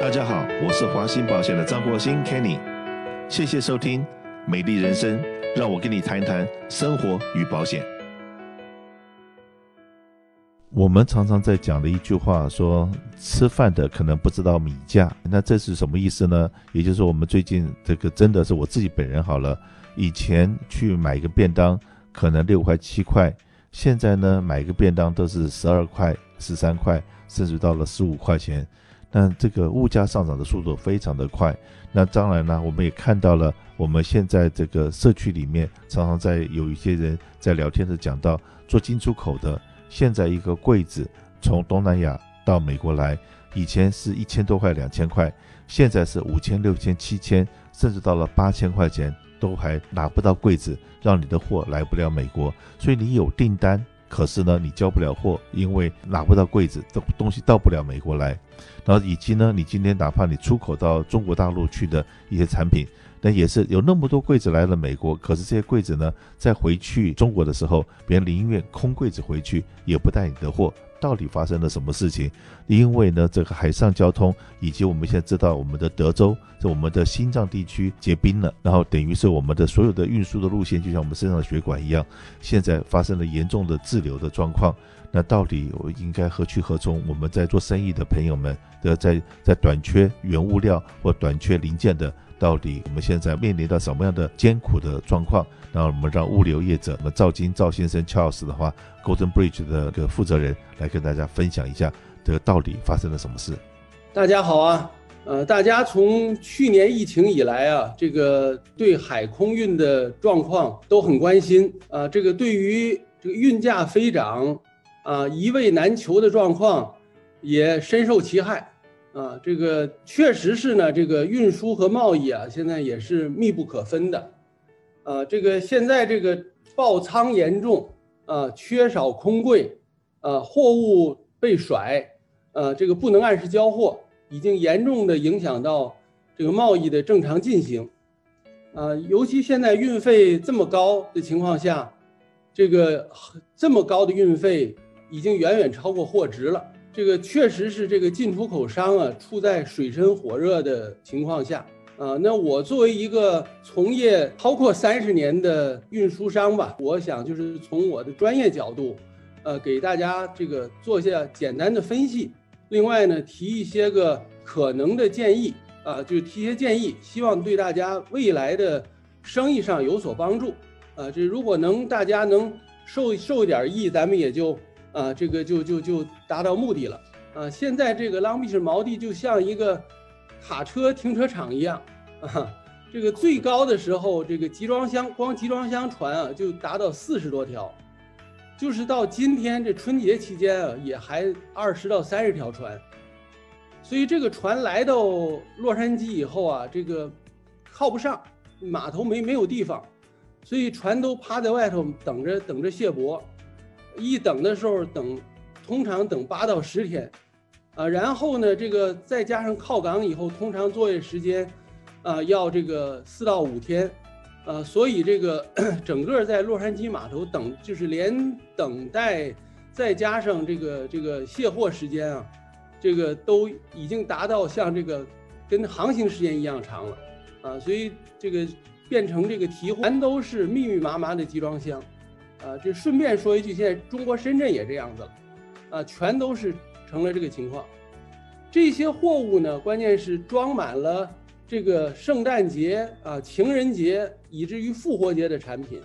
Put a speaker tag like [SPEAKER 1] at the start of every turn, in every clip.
[SPEAKER 1] 大家好，我是华兴保险的张国兴 Kenny，谢谢收听《美丽人生》，让我跟你谈一谈生活与保险。
[SPEAKER 2] 我们常常在讲的一句话说，吃饭的可能不知道米价，那这是什么意思呢？也就是我们最近这个真的是我自己本人好了，以前去买一个便当可能六块七块，现在呢买一个便当都是十二块、十三块，甚至到了十五块钱。那这个物价上涨的速度非常的快，那当然呢，我们也看到了，我们现在这个社区里面常常在有一些人在聊天的讲到，做进出口的，现在一个柜子从东南亚到美国来，以前是一千多块、两千块，现在是五千、六千、七千，甚至到了八千块钱，都还拿不到柜子，让你的货来不了美国，所以你有订单。可是呢，你交不了货，因为拿不到柜子，东东西到不了美国来。然后以及呢，你今天哪怕你出口到中国大陆去的一些产品，那也是有那么多柜子来了美国，可是这些柜子呢，在回去中国的时候，别人宁愿空柜子回去，也不带你的货。到底发生了什么事情？因为呢，这个海上交通以及我们现在知道，我们的德州在我们的心脏地区结冰了，然后等于是我们的所有的运输的路线，就像我们身上的血管一样，现在发生了严重的滞留的状况。那到底我应该何去何从？我们在做生意的朋友们的在在短缺原物料或短缺零件的。到底我们现在面临到什么样的艰苦的状况？那我们让物流业者，我们赵金赵先生 Charles 的话，Golden Bridge 的这个负责人来跟大家分享一下，这个到底发生了什么事？
[SPEAKER 3] 大家好啊，呃，大家从去年疫情以来啊，这个对海空运的状况都很关心啊，这个对于这个运价飞涨啊，一位难求的状况也深受其害。啊，这个确实是呢，这个运输和贸易啊，现在也是密不可分的。啊，这个现在这个爆仓严重，啊，缺少空柜，啊，货物被甩，啊，这个不能按时交货，已经严重的影响到这个贸易的正常进行。啊，尤其现在运费这么高的情况下，这个这么高的运费已经远远超过货值了。这个确实是这个进出口商啊，处在水深火热的情况下啊。那我作为一个从业超过三十年的运输商吧，我想就是从我的专业角度，呃，给大家这个做下简单的分析。另外呢，提一些个可能的建议啊，就提一些建议，希望对大家未来的生意上有所帮助啊。这如果能大家能受受一点益，咱们也就。啊，这个就就就达到目的了。啊，现在这个 Long Beach 锚地就像一个卡车停车场一样。啊，这个最高的时候，这个集装箱光集装箱船啊就达到四十多条，就是到今天这春节期间啊也还二十到三十条船。所以这个船来到洛杉矶以后啊，这个靠不上，码头没没有地方，所以船都趴在外头等着等着卸驳。一等的时候等，通常等八到十天，啊，然后呢，这个再加上靠港以后，通常作业时间，啊，要这个四到五天，啊，所以这个 整个在洛杉矶码头等，就是连等待，再加上这个这个卸货时间啊，这个都已经达到像这个跟航行时间一样长了，啊，所以这个变成这个提货全都是密密麻麻的集装箱。啊，这顺便说一句，现在中国深圳也这样子了，啊，全都是成了这个情况。这些货物呢，关键是装满了这个圣诞节啊、情人节以至于复活节的产品，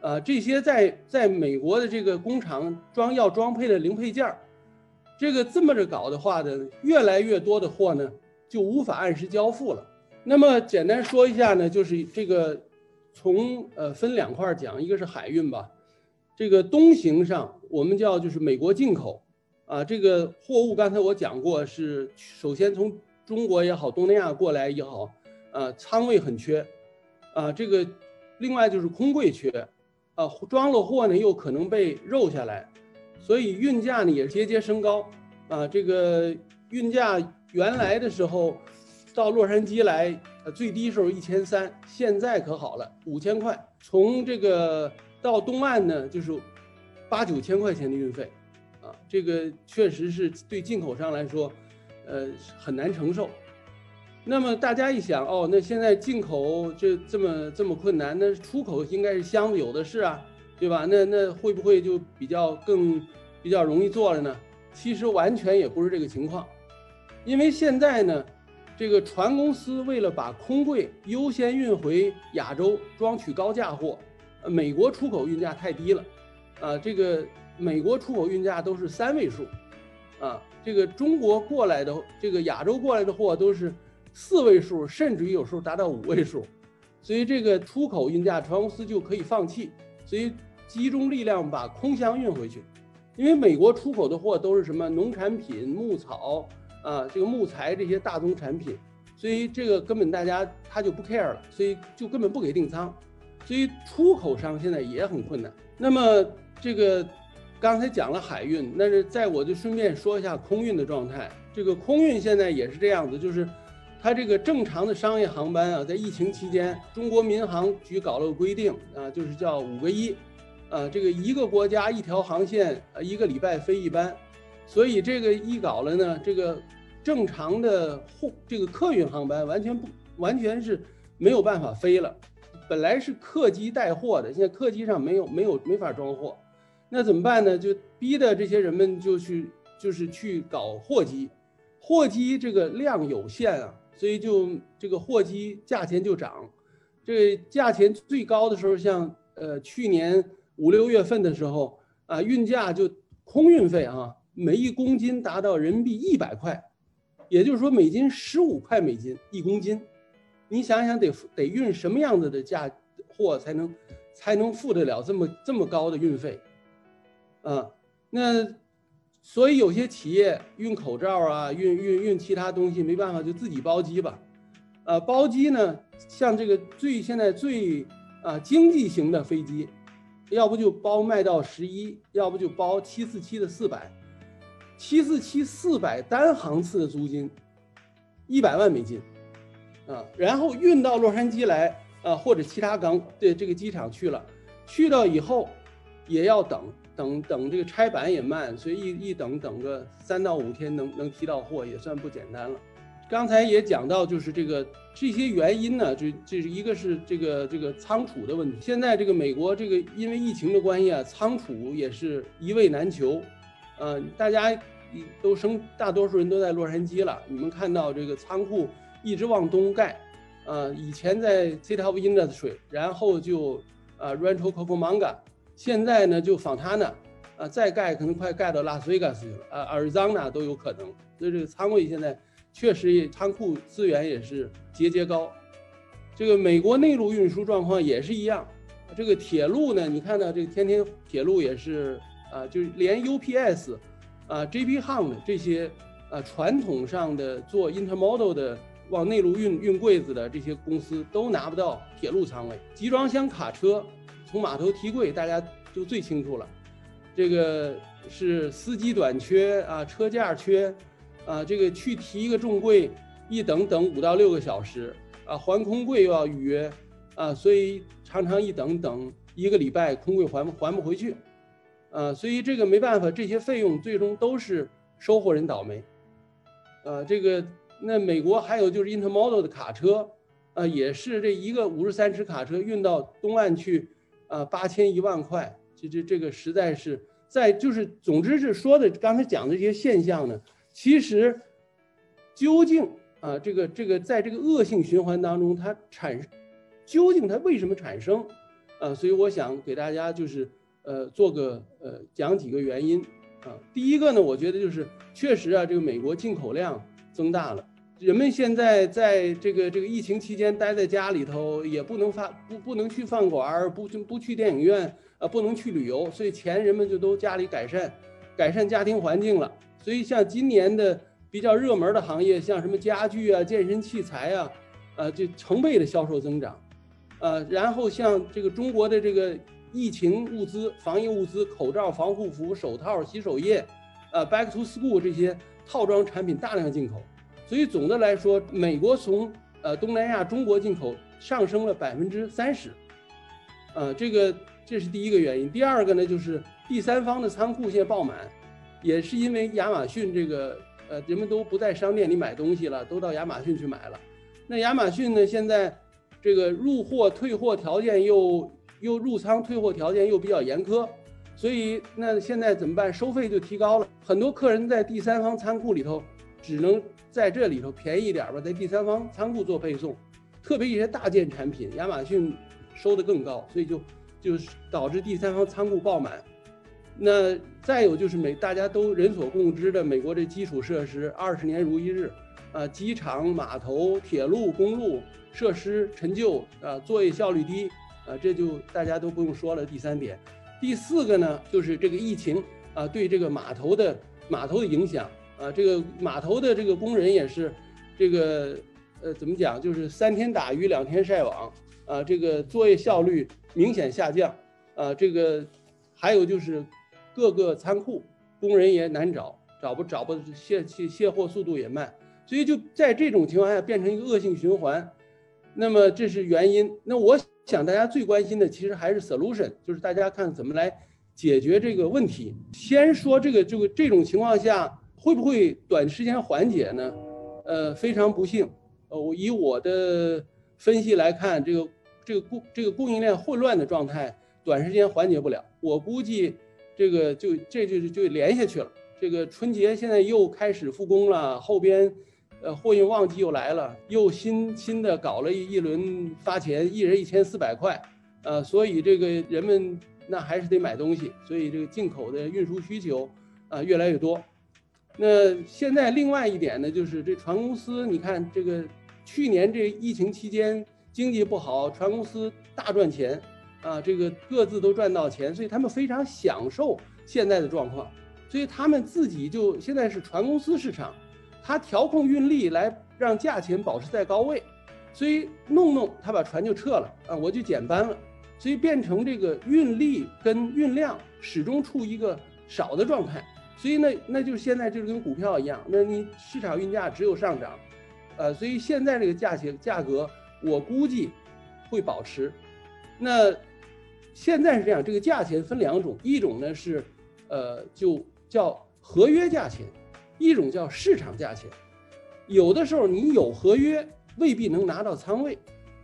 [SPEAKER 3] 啊，这些在在美国的这个工厂装要装配的零配件儿，这个这么着搞的话呢，越来越多的货呢就无法按时交付了。那么简单说一下呢，就是这个。从呃分两块讲，一个是海运吧，这个东行上我们叫就是美国进口，啊，这个货物刚才我讲过是首先从中国也好，东南亚过来也好，啊，仓位很缺，啊，这个另外就是空柜缺，啊，装了货呢又可能被肉下来，所以运价呢也是节节升高，啊，这个运价原来的时候到洛杉矶来。呃，最低时候一千三，现在可好了，五千块。从这个到东岸呢，就是八九千块钱的运费，啊，这个确实是对进口商来说，呃很难承受。那么大家一想，哦，那现在进口这这么这么困难，那出口应该是箱子有的是啊，对吧？那那会不会就比较更比较容易做了呢？其实完全也不是这个情况，因为现在呢，这个船公司为了把空柜优先运回亚洲装取高价货，美国出口运价太低了，啊，这个美国出口运价都是三位数，啊，这个中国过来的这个亚洲过来的货都是。四位数，甚至于有时候达到五位数，所以这个出口运价，船公司就可以放弃，所以集中力量把空箱运回去。因为美国出口的货都是什么农产品、牧草啊，这个木材这些大宗产品，所以这个根本大家他就不 care 了，所以就根本不给订仓，所以出口商现在也很困难。那么这个刚才讲了海运，那是在我就顺便说一下空运的状态。这个空运现在也是这样子，就是。它这个正常的商业航班啊，在疫情期间，中国民航局搞了个规定啊，就是叫五个一，啊，这个一个国家一条航线，呃，一个礼拜飞一班，所以这个一搞了呢，这个正常的货这个客运航班完全不完全是没有办法飞了。本来是客机带货的，现在客机上没有没有没法装货，那怎么办呢？就逼的这些人们就去就是去搞货机，货机这个量有限啊。所以就这个货机价钱就涨，这价钱最高的时候，像呃去年五六月份的时候啊，运价就空运费啊，每一公斤达到人民币一百块，也就是说每斤十五块美金一公斤，你想想得得运什么样子的价货才能才能付得了这么这么高的运费，啊，那。所以有些企业运口罩啊，运运运其他东西没办法，就自己包机吧。呃，包机呢，像这个最现在最啊经济型的飞机，要不就包卖到十一，要不就包七四七的四百，七四七四百单航次的租金一百万美金，啊，然后运到洛杉矶来啊，或者其他港的这个机场去了，去到以后也要等。等等，这个拆板也慢，所以一一等等个三到五天能能提到货也算不简单了。刚才也讲到，就是这个这些原因呢，这这是一个是这个这个仓储的问题。现在这个美国这个因为疫情的关系啊，仓储也是一位难求。呃，大家都生大多数人都在洛杉矶了，你们看到这个仓库一直往东盖，呃，以前在 City of Industry，然后就呃 Rancho Cucamonga。现在呢，就仿他呢，啊，再盖可能快盖到拉斯维加斯去了，啊，阿尔桑那都有可能。所以这个仓位现在确实也仓库资源也是节节高。这个美国内陆运输状况也是一样。这个铁路呢，你看到这个天天铁路也是啊，就是连 UPS 啊、JB Hunt 这些啊传统上的做 intermodal 的往内陆运运柜子的这些公司都拿不到铁路仓位，集装箱卡车。从码头提柜，大家就最清楚了。这个是司机短缺啊，车架缺啊，这个去提一个重柜，一等等五到六个小时啊，还空柜又要预约啊，所以常常一等等一个礼拜，空柜还还不回去啊，所以这个没办法，这些费用最终都是收货人倒霉啊。这个那美国还有就是 intermodal 的卡车啊，也是这一个五十三尺卡车运到东岸去。啊，八千一万块，这这这个实在是在就是，总之是说的刚才讲的这些现象呢，其实究竟啊，这个这个在这个恶性循环当中，它产究竟它为什么产生啊？所以我想给大家就是呃做个呃讲几个原因啊。第一个呢，我觉得就是确实啊，这个美国进口量增大了。人们现在在这个这个疫情期间待在家里头，也不能发不不能去饭馆，不不去电影院，呃，不能去旅游，所以钱人们就都家里改善，改善家庭环境了。所以像今年的比较热门的行业，像什么家具啊、健身器材啊，呃，就成倍的销售增长，呃，然后像这个中国的这个疫情物资、防疫物资、口罩、防护服、手套、洗手液，呃，Back to School 这些套装产品大量进口。所以总的来说，美国从呃东南亚中国进口上升了百分之三十，呃，这个这是第一个原因。第二个呢，就是第三方的仓库现在爆满，也是因为亚马逊这个呃，人们都不在商店里买东西了，都到亚马逊去买了。那亚马逊呢，现在这个入货退货条件又又入仓退货条件又比较严苛，所以那现在怎么办？收费就提高了，很多客人在第三方仓库里头只能在这里头便宜一点吧，在第三方仓库做配送，特别一些大件产品，亚马逊收得更高，所以就就导致第三方仓库爆满。那再有就是美大家都人所共知的美国这基础设施二十年如一日，啊，机场、码头、铁路、公路设施陈旧，啊，作业效率低，啊，这就大家都不用说了。第三点，第四个呢，就是这个疫情啊，对这个码头的码头的影响啊，这个码头的这个工人也是，这个呃怎么讲，就是三天打鱼两天晒网，啊，这个作业效率明显下降，啊，这个还有就是。各个仓库工人也难找，找不找不卸卸卸货速度也慢，所以就在这种情况下变成一个恶性循环。那么这是原因。那我想大家最关心的其实还是 solution，就是大家看怎么来解决这个问题。先说这个这个这种情况下会不会短时间缓解呢？呃，非常不幸，呃，我以我的分析来看，这个这个供这个供应链混乱的状态短时间缓解不了。我估计。这个就这就就连下去了。这个春节现在又开始复工了，后边，呃，货运旺季又来了，又新新的搞了一一轮发钱，一人一千四百块，呃，所以这个人们那还是得买东西，所以这个进口的运输需求啊，越来越多。那现在另外一点呢，就是这船公司，你看这个去年这疫情期间经济不好，船公司大赚钱。啊，这个各自都赚到钱，所以他们非常享受现在的状况，所以他们自己就现在是船公司市场，他调控运力来让价钱保持在高位，所以弄弄他把船就撤了啊，我就减班了，所以变成这个运力跟运量始终处于一个少的状态，所以那那就现在就是跟股票一样，那你市场运价只有上涨，呃，所以现在这个价钱价格我估计会保持，那。现在是这样，这个价钱分两种，一种呢是，呃，就叫合约价钱，一种叫市场价钱。有的时候你有合约未必能拿到仓位，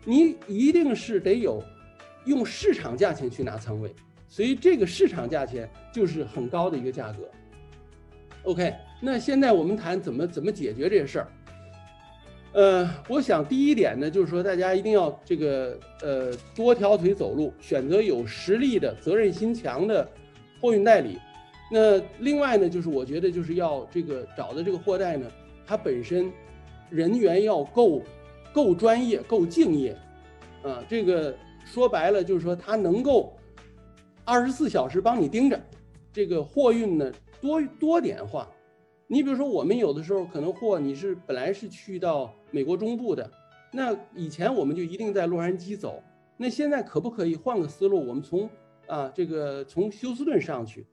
[SPEAKER 3] 你一定是得有用市场价钱去拿仓位，所以这个市场价钱就是很高的一个价格。OK，那现在我们谈怎么怎么解决这些事儿。呃，我想第一点呢，就是说大家一定要这个呃多条腿走路，选择有实力的、责任心强的货运代理。那另外呢，就是我觉得就是要这个找的这个货代呢，它本身人员要够够专业、够敬业啊。这个说白了就是说他能够二十四小时帮你盯着这个货运呢，多多点化。你比如说，我们有的时候可能货你是本来是去到美国中部的，那以前我们就一定在洛杉矶走，那现在可不可以换个思路？我们从啊这个从休斯顿上去，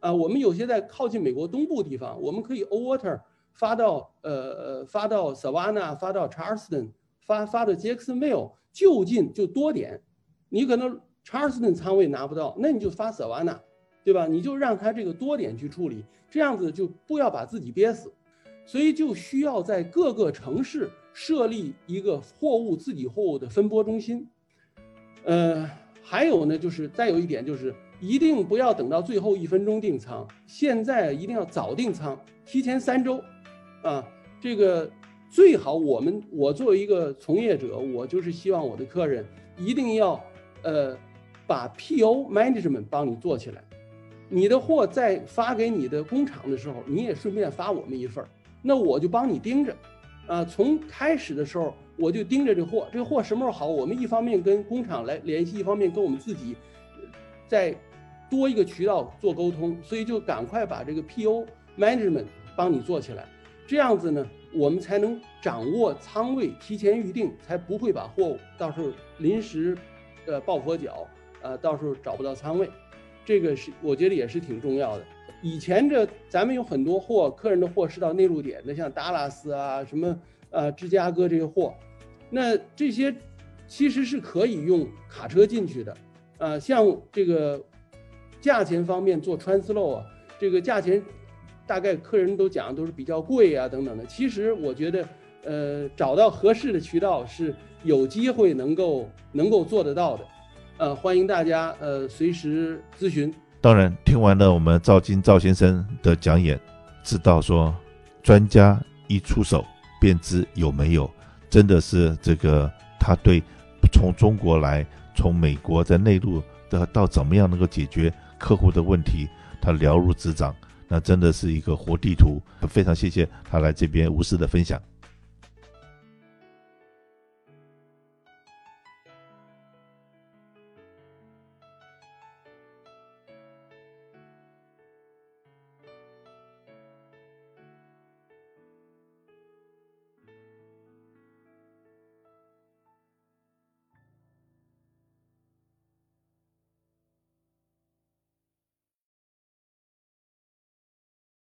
[SPEAKER 3] 啊我们有些在靠近美国东部地方，我们可以 over water 发到呃呃发到 Savannah，发到 Charleston，发发到 Jacksonville，就近就多点。你可能 Charleston 仓位拿不到，那你就发 Savannah。对吧？你就让他这个多点去处理，这样子就不要把自己憋死，所以就需要在各个城市设立一个货物自己货物的分拨中心。呃，还有呢，就是再有一点就是一定不要等到最后一分钟订仓，现在一定要早订仓，提前三周，啊，这个最好我们我作为一个从业者，我就是希望我的客人一定要呃把 PO management 帮你做起来。你的货在发给你的工厂的时候，你也顺便发我们一份儿，那我就帮你盯着，啊，从开始的时候我就盯着这货，这货什么时候好，我们一方面跟工厂来联系，一方面跟我们自己在多一个渠道做沟通，所以就赶快把这个 PO management 帮你做起来，这样子呢，我们才能掌握仓位，提前预定，才不会把货物到时候临时呃抱佛脚，呃，到时候找不到仓位。这个是我觉得也是挺重要的。以前这咱们有很多货，客人的货是到内陆点的，像达拉斯啊、什么呃芝加哥这些货，那这些其实是可以用卡车进去的。呃，像这个价钱方面做 transload 啊，这个价钱大概客人都讲都是比较贵啊等等的。其实我觉得，呃，找到合适的渠道是有机会能够能够做得到的。呃，欢迎大家呃随时咨询。
[SPEAKER 2] 当然，听完了我们赵金赵先生的讲演，知道说专家一出手便知有没有，真的是这个他对从中国来，从美国在内陆的到怎么样能够解决客户的问题。他了如指掌，那真的是一个活地图。非常谢谢他来这边无私的分享。